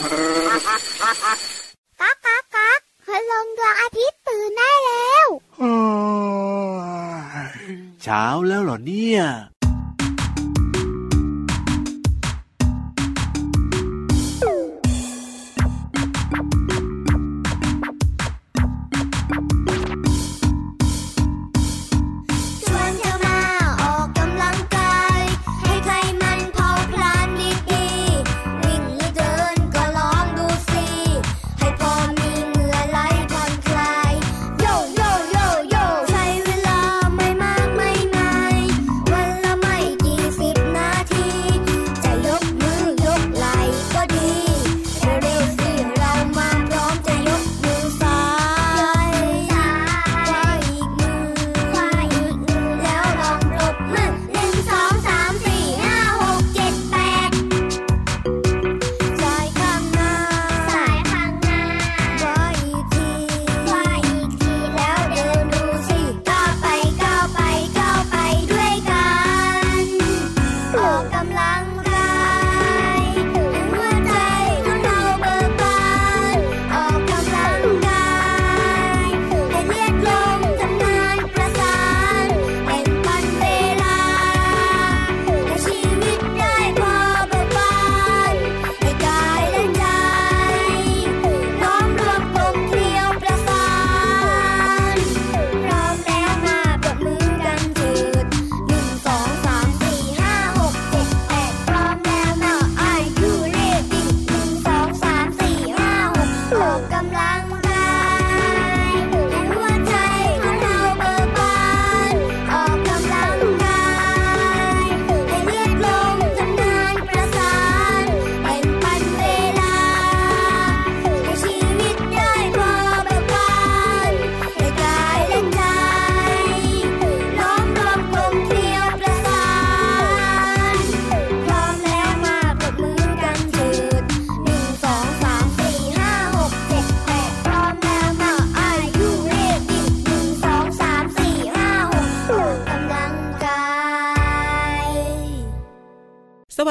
ก๊ากก๊ากก๊ากพลังดวงอาทิตย์ตื่นได้แล้วเช้าแล้วเหรอเนี่ย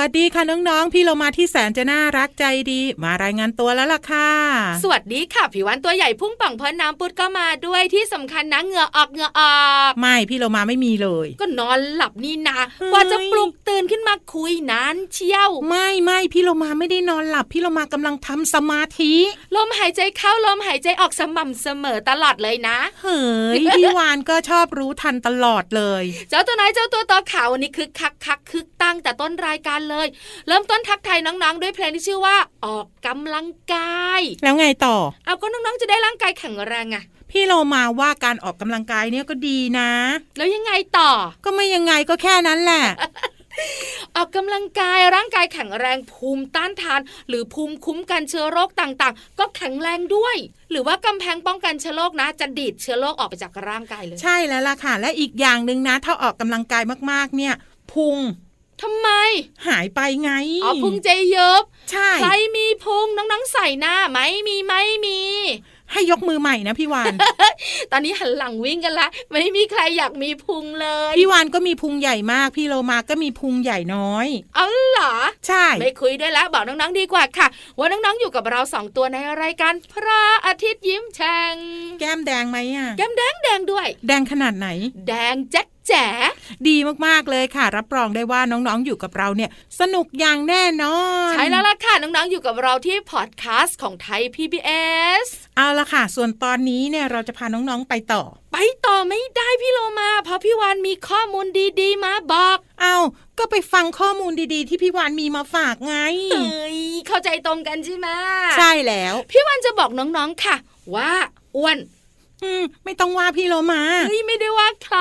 สดีค่ะน้องๆ พี่เรามาที่แสนจะน่ารักใจดี มารายงานตัวแล้วล่ะค่ะ สวัสดีค่ะผิววันตัวใหญ่พุ่งป่องพอน้ำปุดก็มาด้วยที่สำคัญนะเหงื่อออกเหงื่อออก ไม่พี่เรามาไม่มีเลย ก็นอนหลับนี่นะกว่าจะปลุกตื่นขึ้นมาคุยนานเชี่ยว ไม่ไม่พี่เรามาไม่ได้นอนหลับ พี่เรามากำลังทำสมาธิลมหายใจเข้าลมหายใจออกสม่ำเสมอตลอดเลยนะ เฮ้ยพี่วานก็ชอบรู้ทันตลอดเลย เจ้าตัวไหนเจ้าตัวต่อขาววันนี้คึกคักคักคึกตั้งแต่ต้นรายการเลยเริ่มต้นทักทายน้องๆ ด้วยเพลงที่ชื่อว่าออกกำลังกาย แล้วไงต่อ เอาก็น้องๆจะได้ร่างกายแข็งแรงไงพี่เรามาว่าการออกกำลังกายเนี่ยก็ดีนะ แล้วยังไงต่อ ก็ไม่ยังไงก็แค่นั้นแหละออกกำลังกายร่างกายแข็งแรงภูมิต้านทาน หรือภูมิคุ้มกันเชื้อโรคต่างๆ ก็แข็งแรงด้วย หรือว่ากำแพงป้องกันเชื้อโรคนะ จะดีดเชื้อโรคออกไปจากร่างกายเลย ใช่แล้วล่ะค่ะ และอีกอย่างหนึ่งนะ ถ้าออกกำลังกายมากๆเนี่ยพุง ทำไม หายไปไงอ๋อพุงเจเยบใช่ใครมีพุงน้องๆใส่หน้าไหมมีไม่มี ให้ยกมือใหม่นะพี่วาน ตอนนี้หันหลังวิ่งกันละไม่มีใครอยากมีพุงเลย พี่วานก็มีพุงใหญ่มาก พี่โลมาก็มีพุงใหญ่น้อยเอาเหรอ ใช่ ไม่คุยด้วยแล้วบอกน้องๆดีกว่าค่ะ ว่าน้องๆอยู่กับเราสองตัวในรายการพระอาทิตย์ยิ้มแฉ่งแก้มแดงไหมอะ แก้มแดงแดงด้วย แดงขนาดไหน แดงแจ๊แจ๋ดีมากๆเลยค่ะ รับรองได้ว่าน้องๆอยู่กับเราเนี่ย สนุกอย่างแน่นอน ใช่แล้วล่ะค่ะ น้องๆอยู่กับเราที่พอดแคสต์ของไทย PBS เอาละค่ะ ส่วนตอนนี้เนี่ยเราจะพาน้องๆไปต่อ ไปต่อไม่ได้พี่โลมา เพราะพี่วานมีข้อมูลดีๆ มาบอก เอาก็ไปฟังข้อมูลดีๆ ที่พี่วานมีมาฝากไงเฮ้ยเข้าใจตรงกันใช่ไหมใช่แล้ว พี่วานจะบอกน้องๆค่ะ ว่าอ้วน อืมไม่ต้องว่าพี่โลมาเฮ้ยไม่ได้ว่าใคร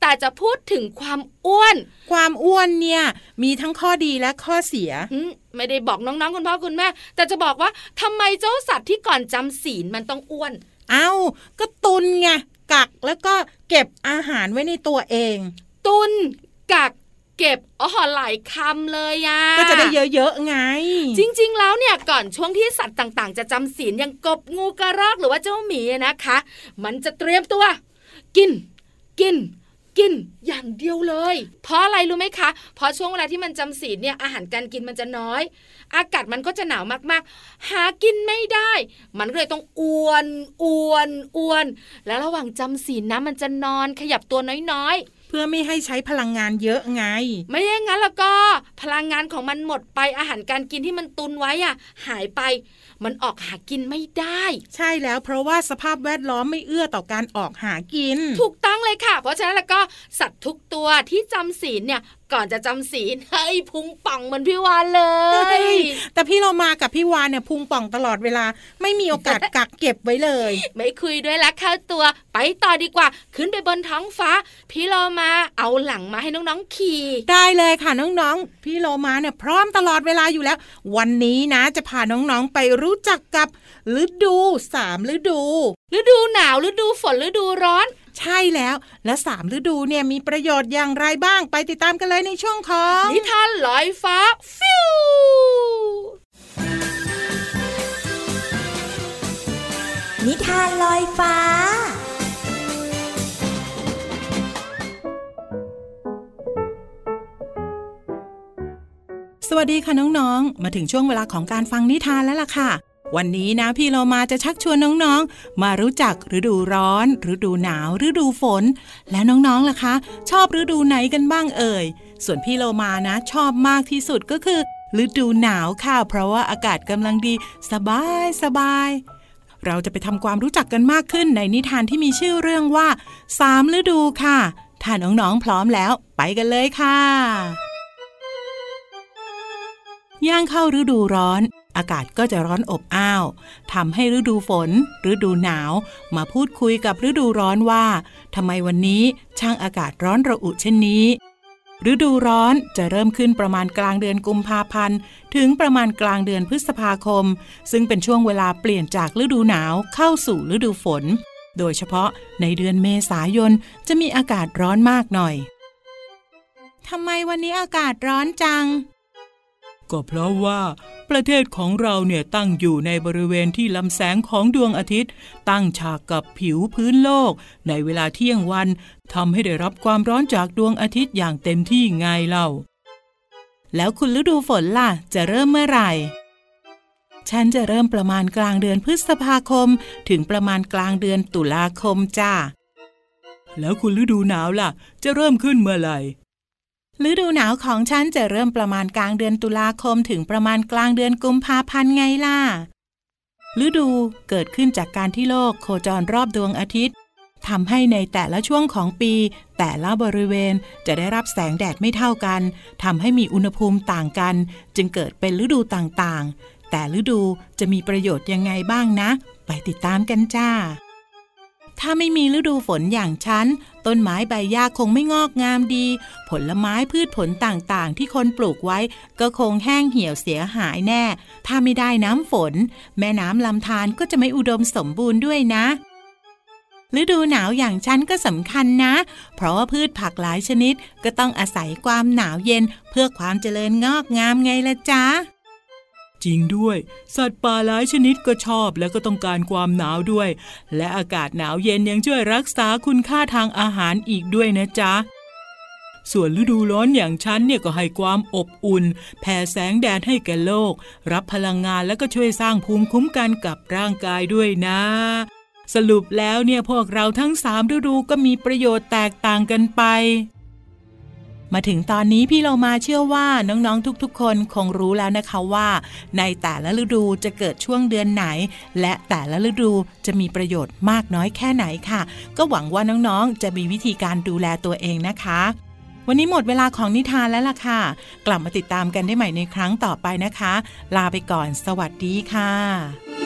แต่จะพูดถึงความอ้วน ความอ้วนเนี่ย มีทั้งข้อดีและข้อเสียไม่ได้บอกน้องๆคุณพ่อคุณแม่ แต่จะบอกว่าทำไมเจ้าสัตว์ที่ก่อนจำศีลมันต้องอ้วน เอ้า ก็ตุนไงกักแล้วก็เก็บอาหารไว้ในตัวเอง ตุนกัก เก็บอ๋อหลายคำเลยอะก็จะได้เยอะๆไง จริง ๆ แล้วเนี่ยก่อนช่วงที่สัตว์ต่างๆ จะจำศีลอย่างกบงูกระรอกหรือว่าเจ้าหมีนะคะ มันจะเตรียมตัว กิน กินกินอย่างเดียวเลย เพราะอะไรรู้ไหมคะ เพราะช่วงเวลาที่มันจำศีลเนี่ยอาหารการกินมันจะน้อย อากาศมันก็จะหนาวมากๆ หากินไม่ได้ มันก็เลยต้องอ้วนอ้วนอ้วน แล้วระหว่างจำศีลนะมันจะนอนขยับตัวน้อยๆ เพื่อไม่ให้ใช้พลังงานเยอะไง ไม่อย่างนั้นแล้วก็พลังงานของมันหมดไปอาหารการกินที่มันตุนไว้อะหายไปมันออกหากินไม่ได้ ใช่แล้วเพราะว่าสภาพแวดล้อมไม่เอื้อต่อการออกหากิน ถูกต้องเลยค่ะ เพราะฉะนั้นแล้วก็สัตว์ทุกตัวที่จำศีลเนี่ยก่อนจะจำศีลเฮ้ยพุงป่องเหมือนพี่วานเลย แต่พี่เรามากับพี่วานเนี่ยพุงป่องตลอดเวลา ไม่มีโอกาสกักเก็บไว้เลย ไม่คุยด้วยละเข้าตัว ไปต่อดีกว่า ขึ้นไปบนท้องฟ้า พี่เรามาเอาหลังมาให้น้องๆขี่ได้เลยค่ะน้องๆ พี่โลมาเนี่ยพร้อมตลอดเวลาอยู่แล้ว วันนี้นะจะพาน้องๆไปรู้จักกับฤดูสามฤดู ฤดูหนาวฤดูฝนฤดูร้อน ใช่แล้ว และสามฤดูเนี่ยมีประโยชน์อย่างไรบ้างไปติดตามกันเลยในช่วงของนิทานลอยฟ้าฟิวนิทานลอยฟ้า วัสดีค่ะน้องๆ มาถึงช่วงเวลาของการฟังนิทานแล้วล่ะค่ะ วันนี้นะพี่เรามาจะชักชวนน้องๆ มารู้จักฤดูร้อนฤดูหนาวฤดูฝน และน้องๆล่ะคะ ชอบฤดูไหนกันบ้างเอ่ย ส่วนพี่เรามานะ ชอบมากที่สุดก็คือฤดูหนาวค่ะ เพราะว่าอากาศกำลังดี สบายสบายเราจะไปทำความรู้จักกันมากขึ้นในนิทานที่มีชื่อเรื่องว่าสามฤดูค่ะถ้าน้องๆพร้อมแล้ว ไปกันเลยค่ะ ย่างเข้าฤดูร้อน อากาศก็จะร้อนอบอ้าวทำให้ฤดูฝน ฤดูหนาว มาพูดคุยกับฤดูร้อนว่าทำไมวันนี้ช่างอากาศร้อนระอุเช่นนี้ ฤดูร้อนจะเริ่มขึ้นประมาณกลางเดือนกุมภาพันธ์ ถึงประมาณกลางเดือนพฤษภาคม ซึ่งเป็นช่วงเวลาเปลี่ยนจากฤดูหนาวเข้าสู่ฤดูฝน โดยเฉพาะในเดือนเมษายนจะมีอากาศร้อนมากหน่อยทำไมวันนี้อากาศร้อนจัง ก็เพราะว่าประเทศของเราเนี่ยตั้งอยู่ในบริเวณที่ลำแสงของดวงอาทิตย์ ตั้งฉากกับผิวพื้นโลก ในเวลาเที่ยงวันทำให้ได้รับความร้อนจากดวงอาทิตย์อย่างเต็มที่ไงเล่า แล้วคุณฤดูฝนล่ะ จะเริ่มเมื่อไหร่ ฉันจะเริ่มประมาณกลางเดือนพฤษภาคม ถึงประมาณกลางเดือนตุลาคมจ้าแล้วคุณฤดูหนาวล่ะ จะเริ่มขึ้นเมื่อไหร่ ฤดูหนาวของฉันจะเริ่มประมาณกลางเดือนตุลาคมถึงประมาณกลางเดือนกุมภาพันธ์ไงล่ะ ฤดูเกิดขึ้นจากการที่โลกโคจรรอบดวงอาทิตย์ทำให้ในแต่ละช่วงของปี แต่ละบริเวณจะได้รับแสงแดดไม่เท่ากันทำให้มีอุณหภูมิต่างกัน จึงเกิดเป็นฤดูต่างๆ แต่ฤดูจะมีประโยชน์ยังไงบ้างนะ ไปติดตามกันจ้า ถ้าไม่มีฤดูฝนอย่างฉัน ต้นไม้ใบหญ้าคงไม่งอกงามดี ผลไม้พืชผลต่างๆ ที่คนปลูกไว้ ก็คงแห้งเหี่ยวเสียหายแน่ ถ้าไม่ได้น้ำฝน แม่น้ำลำธารก็จะไม่อุดมสมบูรณ์ด้วยนะฤดูหนาวอย่างฉันก็สำคัญนะ เพราะว่าพืชผักหลายชนิดก็ต้องอาศัยความหนาวเย็นเพื่อความเจริญงอกงามไงละจ๊ะ จริงด้วย สัตว์ป่าหลายชนิดก็ชอบและก็ต้องการความหนาวด้วย และอากาศหนาวเย็นยังช่วยรักษาคุณค่าทางอาหารอีกด้วยนะจ๊ะส่วนฤดูร้อนอย่างฉันเนี่ยก็ให้ความอบอุ่น แผ่แสงแดดให้แก่โลก รับพลังงานและก็ช่วยสร้างภูมิคุ้มกันกับร่างกายด้วยนะ สรุปแล้วเนี่ยพวกเราทั้งสามฤดูก็มีประโยชน์แตกต่างกันไป มาถึงตอนนี้พี่เรามาเชื่อว่าน้องๆทุกๆ คนคงรู้แล้วนะคะว่า ในแต่ละฤดูจะเกิดช่วงเดือนไหน และแต่ละฤดูจะมีประโยชน์มากน้อยแค่ไหนค่ะ ก็หวังว่าน้องๆ จะมีวิธีการดูแลตัวเองนะคะวันนี้หมดเวลาของนิทานแล้วล่ะค่ะ กลับมาติดตามกันได้ใหม่ในครั้งต่อไปนะคะ ลาไปก่อน สวัสดีค่ะ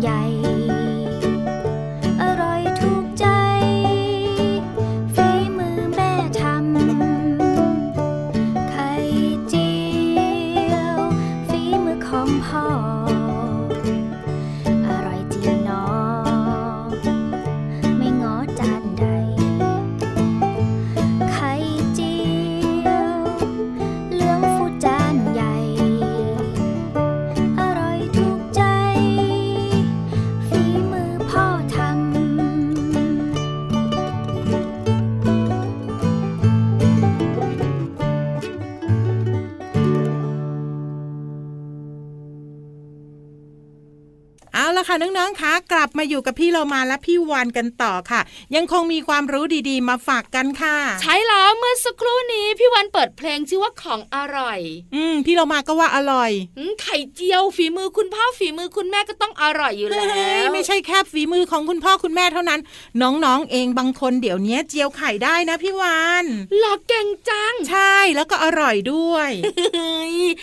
dài ค่ะน้องๆคะกลับมาอยู่กับพี่เรามาและพี่วานกันต่อค่ะ ยังคงมีความรู้ดีๆ มาฝากกันค่ะ ใช่แล้วเมื่อสักครู่นี้พี่วันเปิดเพลงชื่อว่าของอร่อย อืมพี่เรามาก็ว่าอร่อยอไข่เจียวฝีมือคุณพ่อฝีมือคุณแม่ก็ต้องอร่อยอยู่แล้วไม่ใช่แค่ฝีมือของคุณพ่อคุณแม่เท่านั้น น้องๆเองบางคนเดี๋ยวนี้เจียวไข่ได้นะพี่วานหลอกเก่งจัง ใช่แล้วก็อร่อยด้วย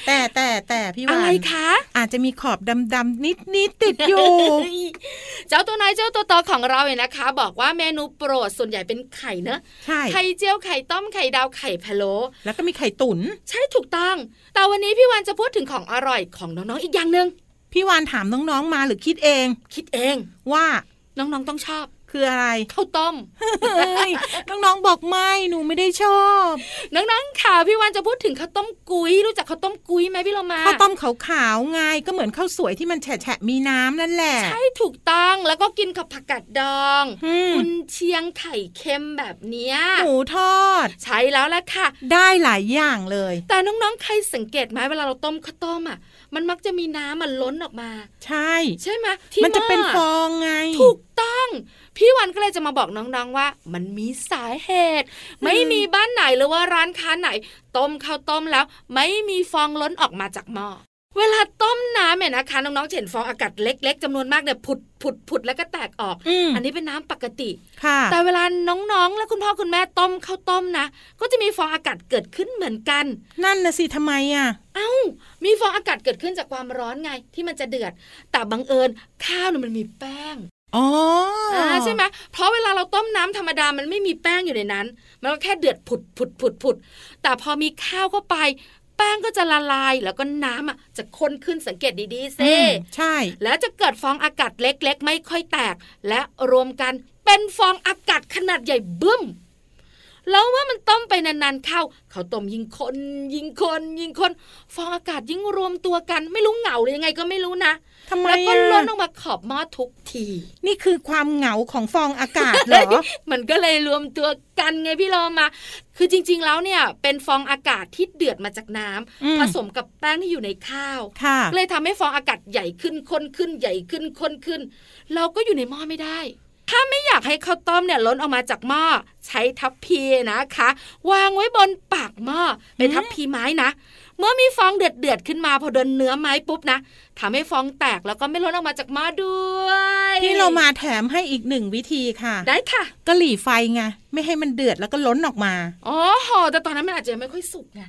แต่แต่แต่พี่วานอะไรคะ อาจจะมีขอบดำๆนิดๆติดอยู่เจ้าตัวน้อยเจ้าตัวโตของเราเนี่ยนะคะ บอกว่าเมนูโปรดส่วนใหญ่เป็นไข่เนอะใช่ไข่เจียวไข่ต้มไข่ดาวไข่พะโล้แล้วก็มีไข่ตุ๋นใช่ถูกต้อง แต่วันนี้พี่วันจะพูดถึงของอร่อยของน้องๆอีกอย่างหนึ่งพี่วานถามน้องๆมาหรือคิดเอง คิดเองว่าน้องๆต้องชอบ คืออะไรข้าวต้มน้องๆบอกไม่หนูไม่ได้ชอบ น้องๆข่าวพี่วันจะพูดถึงข้าวต้มกุ้ย รู้จักข้าวต้มกุ้ยไหมพี่เรามาข้าวต้มขาวๆไงก็เหมือนข้าวสวยที่มันแฉะมีน้ำนั่นแหละใช่ถูกต้องแล้วก็กินกับผักกาดดองคุณเชียงไข่เค็มแบบเนี้ยหมูทอด ใช่แล้วละค่ะ ได้หลายอย่างเลย แต่น้องๆใครสังเกตไหมเวลาเราต้มข้าวต้มอะมันมักจะมีน้ำมันล้นออกมา ใช่ ใช่ไหมมันจะเป็นฟองไง ถูกต้อง พี่วันก็เลยจะมาบอกน้องๆว่า มันมีสาเหตุ ไม่มีบ้านไหนหรือว่าร้านค้าไหน ต้มข้าวต้มแล้ว ไม่มีฟองล้นออกมาจากหม้อเวลาต้มน้ำเนี่ยนะคะ น้องๆเห็นฟองอากาศเล็ก ๆจำนวนมากเนี่ยผุดผุดผุดแล้วก็แตกออกอันนี้เป็นน้ำปกติแต่เวลาน้องๆ และคุณพ่อคุณแม่ต้มข้าวต้มนะ ก็จะมีฟองอากาศเกิดขึ้นเหมือนกัน นั่นนะสิทำไมอะ เอ้า มีฟองอากาศเกิดขึ้นจากความร้อนไงที่มันจะเดือด แต่บังเอิญข้าวเนี่ยมันมีแป้ง อ๋อใช่ไหมเพราะเวลาเราต้มน้ำธรรมดามันไม่มีแป้งอยู่ในนั้น มันก็แค่เดือดผุดผุดผุดผุดแต่พอมีข้าวเข้าไปแป้งก็จะละลายแล้วก็น้ำอะจะข้นขึ้นสังเกตดีๆซิใช่ แล้วจะเกิดฟองอากาศเล็กๆ ไม่ค่อยแตก และรวมกันเป็นฟองอากาศขนาดใหญ่บึ้ม แล้วว่ามันต้มไปนานๆเข้าเขาต้มยิงคนยิงคนยิงคนฟองอากาศยิ่งรวมตัวกัน ไม่รู้เหงาหรือยังไงก็ไม่รู้นะทำไมแล้วก็ล้นออกมาขอบหม้อทุกที นี่คือความเหงาของฟองอากาศเหรอ มันก็เลยรวมตัวกันไงพี่โลมา คือจริง ๆ แล้วเนี่ย เป็นฟองอากาศที่เดือดมาจากน้ำผสมกับแป้งที่อยู่ในข้าวเลยทำให้ฟองอากาศใหญ่ขึ้นข้นขึ้นใหญ่ขึ้นข้นขึ้น เราก็อยู่ในหม้อไม่ได้ ถ้าไม่อยากให้ข้าวต้มเนี่ยล้นออกมาจากหม้อใช้ทัพพีนะคะ วางไว้บนปากหม้อเป็นทัพพีไม้นะ เมื่อมีฟองเดือดเดือดขึ้นมาพอโดนเนื้อไม้ปุ๊บนะทำให้ฟองแตกแล้วก็ไม่ล้นออกมาจากหม้อด้วยที่เรามาแถมให้อีกหนึ่งวิธีค่ะ ได้ค่ะกะหลี่ไฟไงไม่ให้มันเดือดแล้วก็ล้นออกมาอ๋อแต่ตอนนั้นมันอาจจะไม่ค่อยสุกไง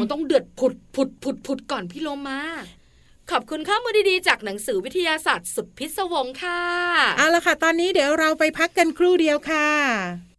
มันต้องเดือดผุดผุดผุดผุดก่อนพี่โลมา ขอบคุณข้อมูลดีๆจากหนังสือวิทยาศาสตร์สุดพิศวงค่ะ เอาละค่ะ ตอนนี้เดี๋ยวเราไปพักกันครู่เดียวค่ะ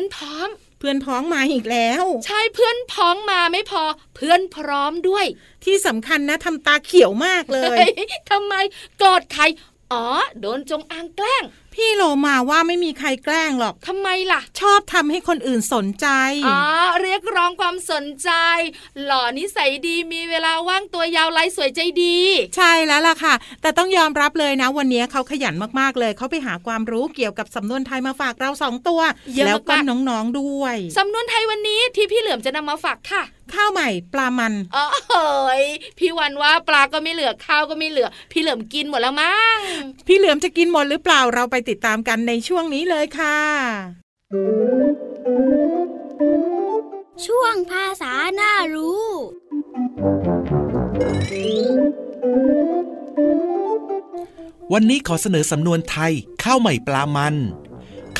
อนพร้อมเพื่อนพ้องมาอีกแล้ว ใช่เพื่อนพ้องมาไม่พอ เพื่อนพร้อมด้วย ที่สำคัญนะทำตาเขียวมากเลยเฮ้ยทำไมโกรธใครอ๋อ โดนจงอางแกล้ง พี่โลมาว่าไม่มีใครแกล้งหรอกทำไมล่ะ ชอบทำให้คนอื่นสนใจอ๋อเรียกร้องความสนใจ หล่อนิสัยดีมีเวลาว่างตัวยาวไร้สวยใจดี ใช่แล้วล่ะค่ะ แต่ต้องยอมรับเลยนะ วันนี้เขาขยันมากๆเลยเขาไปหาความรู้เกี่ยวกับสำนวนไทยมาฝากเราสองตัวเยอะมากๆแล้วก็น้องๆด้วยสำนวนไทยวันนี้ที่พี่เหลือมจะนำมาฝากค่ะ ข้าวใหม่ปลามันอ๋อเฮ้ยพี่วันว่าปลาก็ไม่เหลือข้าวก็ไม่เหลือ พี่เหลือมกินหมดแล้วมั้งพี่เหลือมจะกินหมดหรือเปล่าเราไปติดตามกันในช่วงนี้เลยค่ะ ช่วงภาษาน่ารู้ วันนี้ขอเสนอสำนวนไทย ข้าวใหม่ปลามัน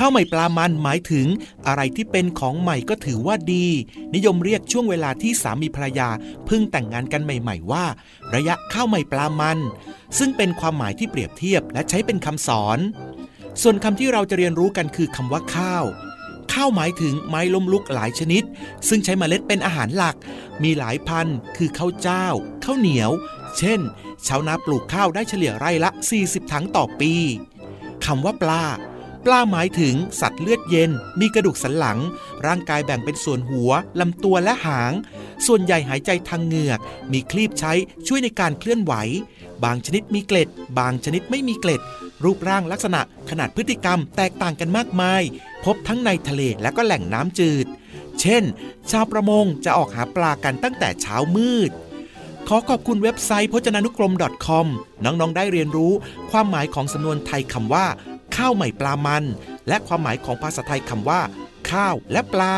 ข้าวใหม่ปลามันหมายถึง อะไรที่เป็นของใหม่ก็ถือว่าดี นิยมเรียกช่วงเวลาที่สามีภรรยาเพิ่งแต่งงานกันใหม่ ๆ ว่า ระยะข้าวใหม่ปลามัน ซึ่งเป็นความหมายที่เปรียบเทียบและใช้เป็นคำสอน ส่วนคำที่เราจะเรียนรู้กันคือคำว่าข้าวข้าวหมายถึงไม้ล้มลุกหลายชนิด ซึ่งใช้เมล็ดเป็นอาหารหลัก มีหลายพันธุ์คือข้าวเจ้าข้าวเหนียว เช่น ชาวนาปลูกข้าวได้เฉลี่ยไร่ละ 40 ถังต่อปีคำว่าปลา ปลาหมายถึงสัตว์เลือดเย็น มีกระดูกสันหลัง ร่างกายแบ่งเป็นส่วนหัว ลำตัวและหาง ส่วนใหญ่หายใจทางเหงือก มีคลีบใช้ช่วยในการเคลื่อนไหว บางชนิดมีเกล็ด บางชนิดไม่มีเกล็ด รูปร่างลักษณะขนาดพฤติกรรมแตกต่างกันมากมาย พบทั้งในทะเลและก็แหล่งน้ำจืด เช่น ชาวประมงจะออกหาปลากันตั้งแต่เช้ามืดขอขอบคุณเว็บไซต์พจนานุกรม .com น้อง ๆ ได้เรียนรู้ความหมายของสำนวนไทยคำว่า ข้าวใหม่ปลามัน และความหมายของภาษาไทยคำว่า ข้าวและปลา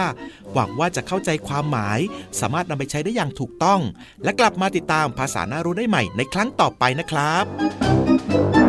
หวังว่าจะเข้าใจความหมาย สามารถนำไปใช้ได้อย่างถูกต้อง และกลับมาติดตามภาษาน่ารู้ได้ใหม่ในครั้งต่อไปนะครับ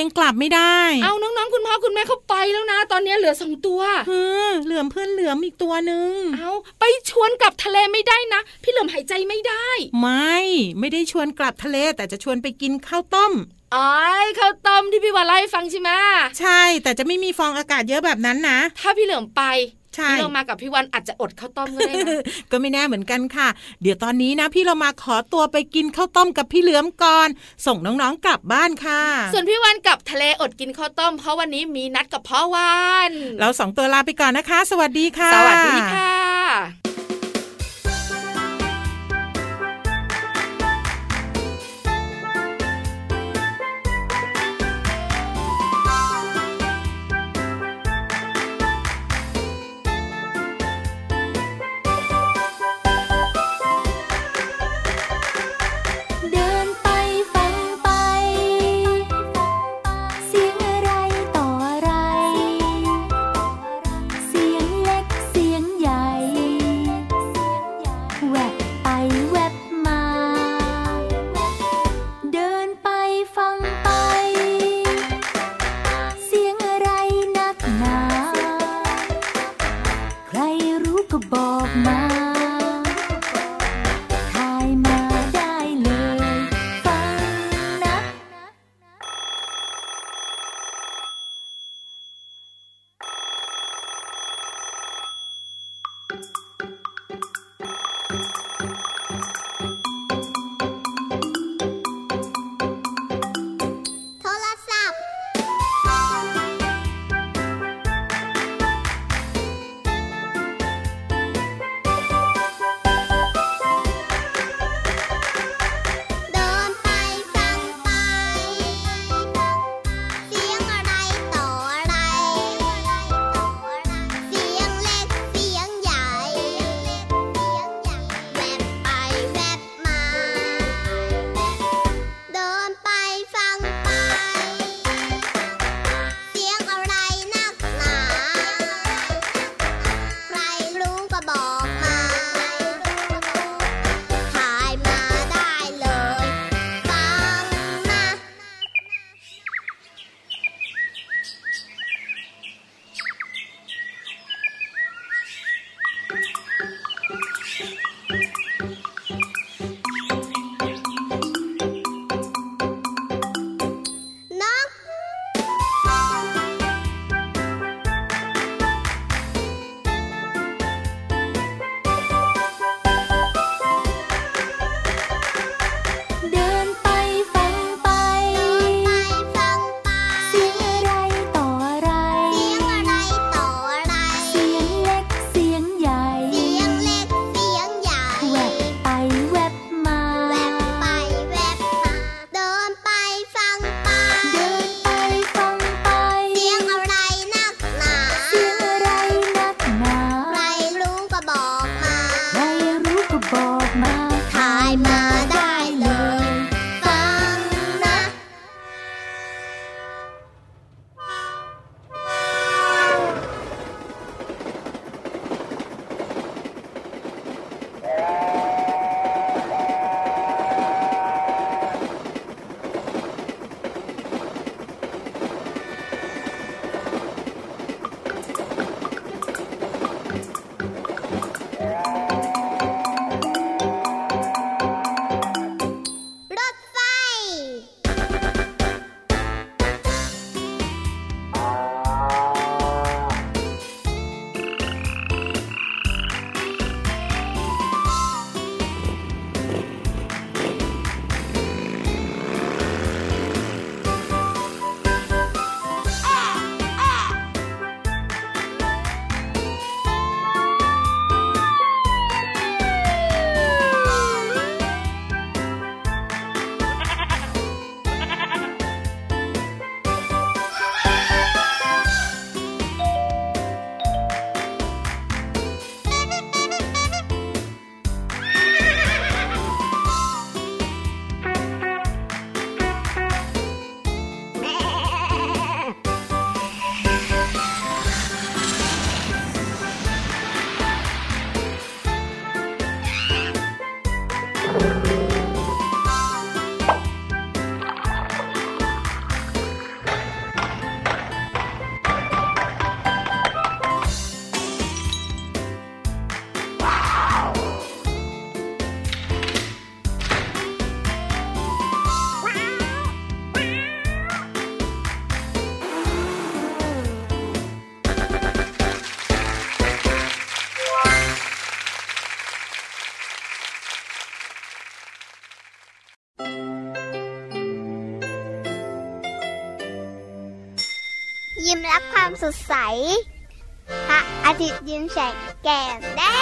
ยังพี่เรามายังกลับไม่ได้ เอาน้องๆคุณพ่อคุณแม่เขาไปแล้วนะ ตอนนี้เหลือสองตัวเออเหลือมเพื่อนเหลือมอีกตัวหนึ่งเอาไปชวนกลับทะเลไม่ได้นะ พี่เหลือมหายใจไม่ได้ ไม่ ไม่ได้ชวนกลับทะเลแต่จะชวนไปกินข้าวต้ม อ๋อยข้าวต้มที่พี่วานเล่าให้ฟังใช่ไหมใช่ แต่จะไม่มีฟองอากาศเยอะแบบนั้นนะ ถ้าพี่เหลือมไปใช่พี่เรามากับพี่วันอาจจะอดข้าวต้มก็ได้นะก็ไม่แน่เหมือนกันค่ะ เดี๋ยวตอนนี้นะ พี่เรามาขอตัวไปกินข้าวต้มกับพี่เหลือมก่อน ส่งน้องๆกลับบ้านค่ะ ส่วนพี่วันกลับทะเลอดกินข้าวต้ม เพราะวันนี้มีนัดกับพ่อวัน เราสองตัวลาไปก่อนนะคะ สวัสดีค่ะ สวัสดีค่ะ ยิ้ม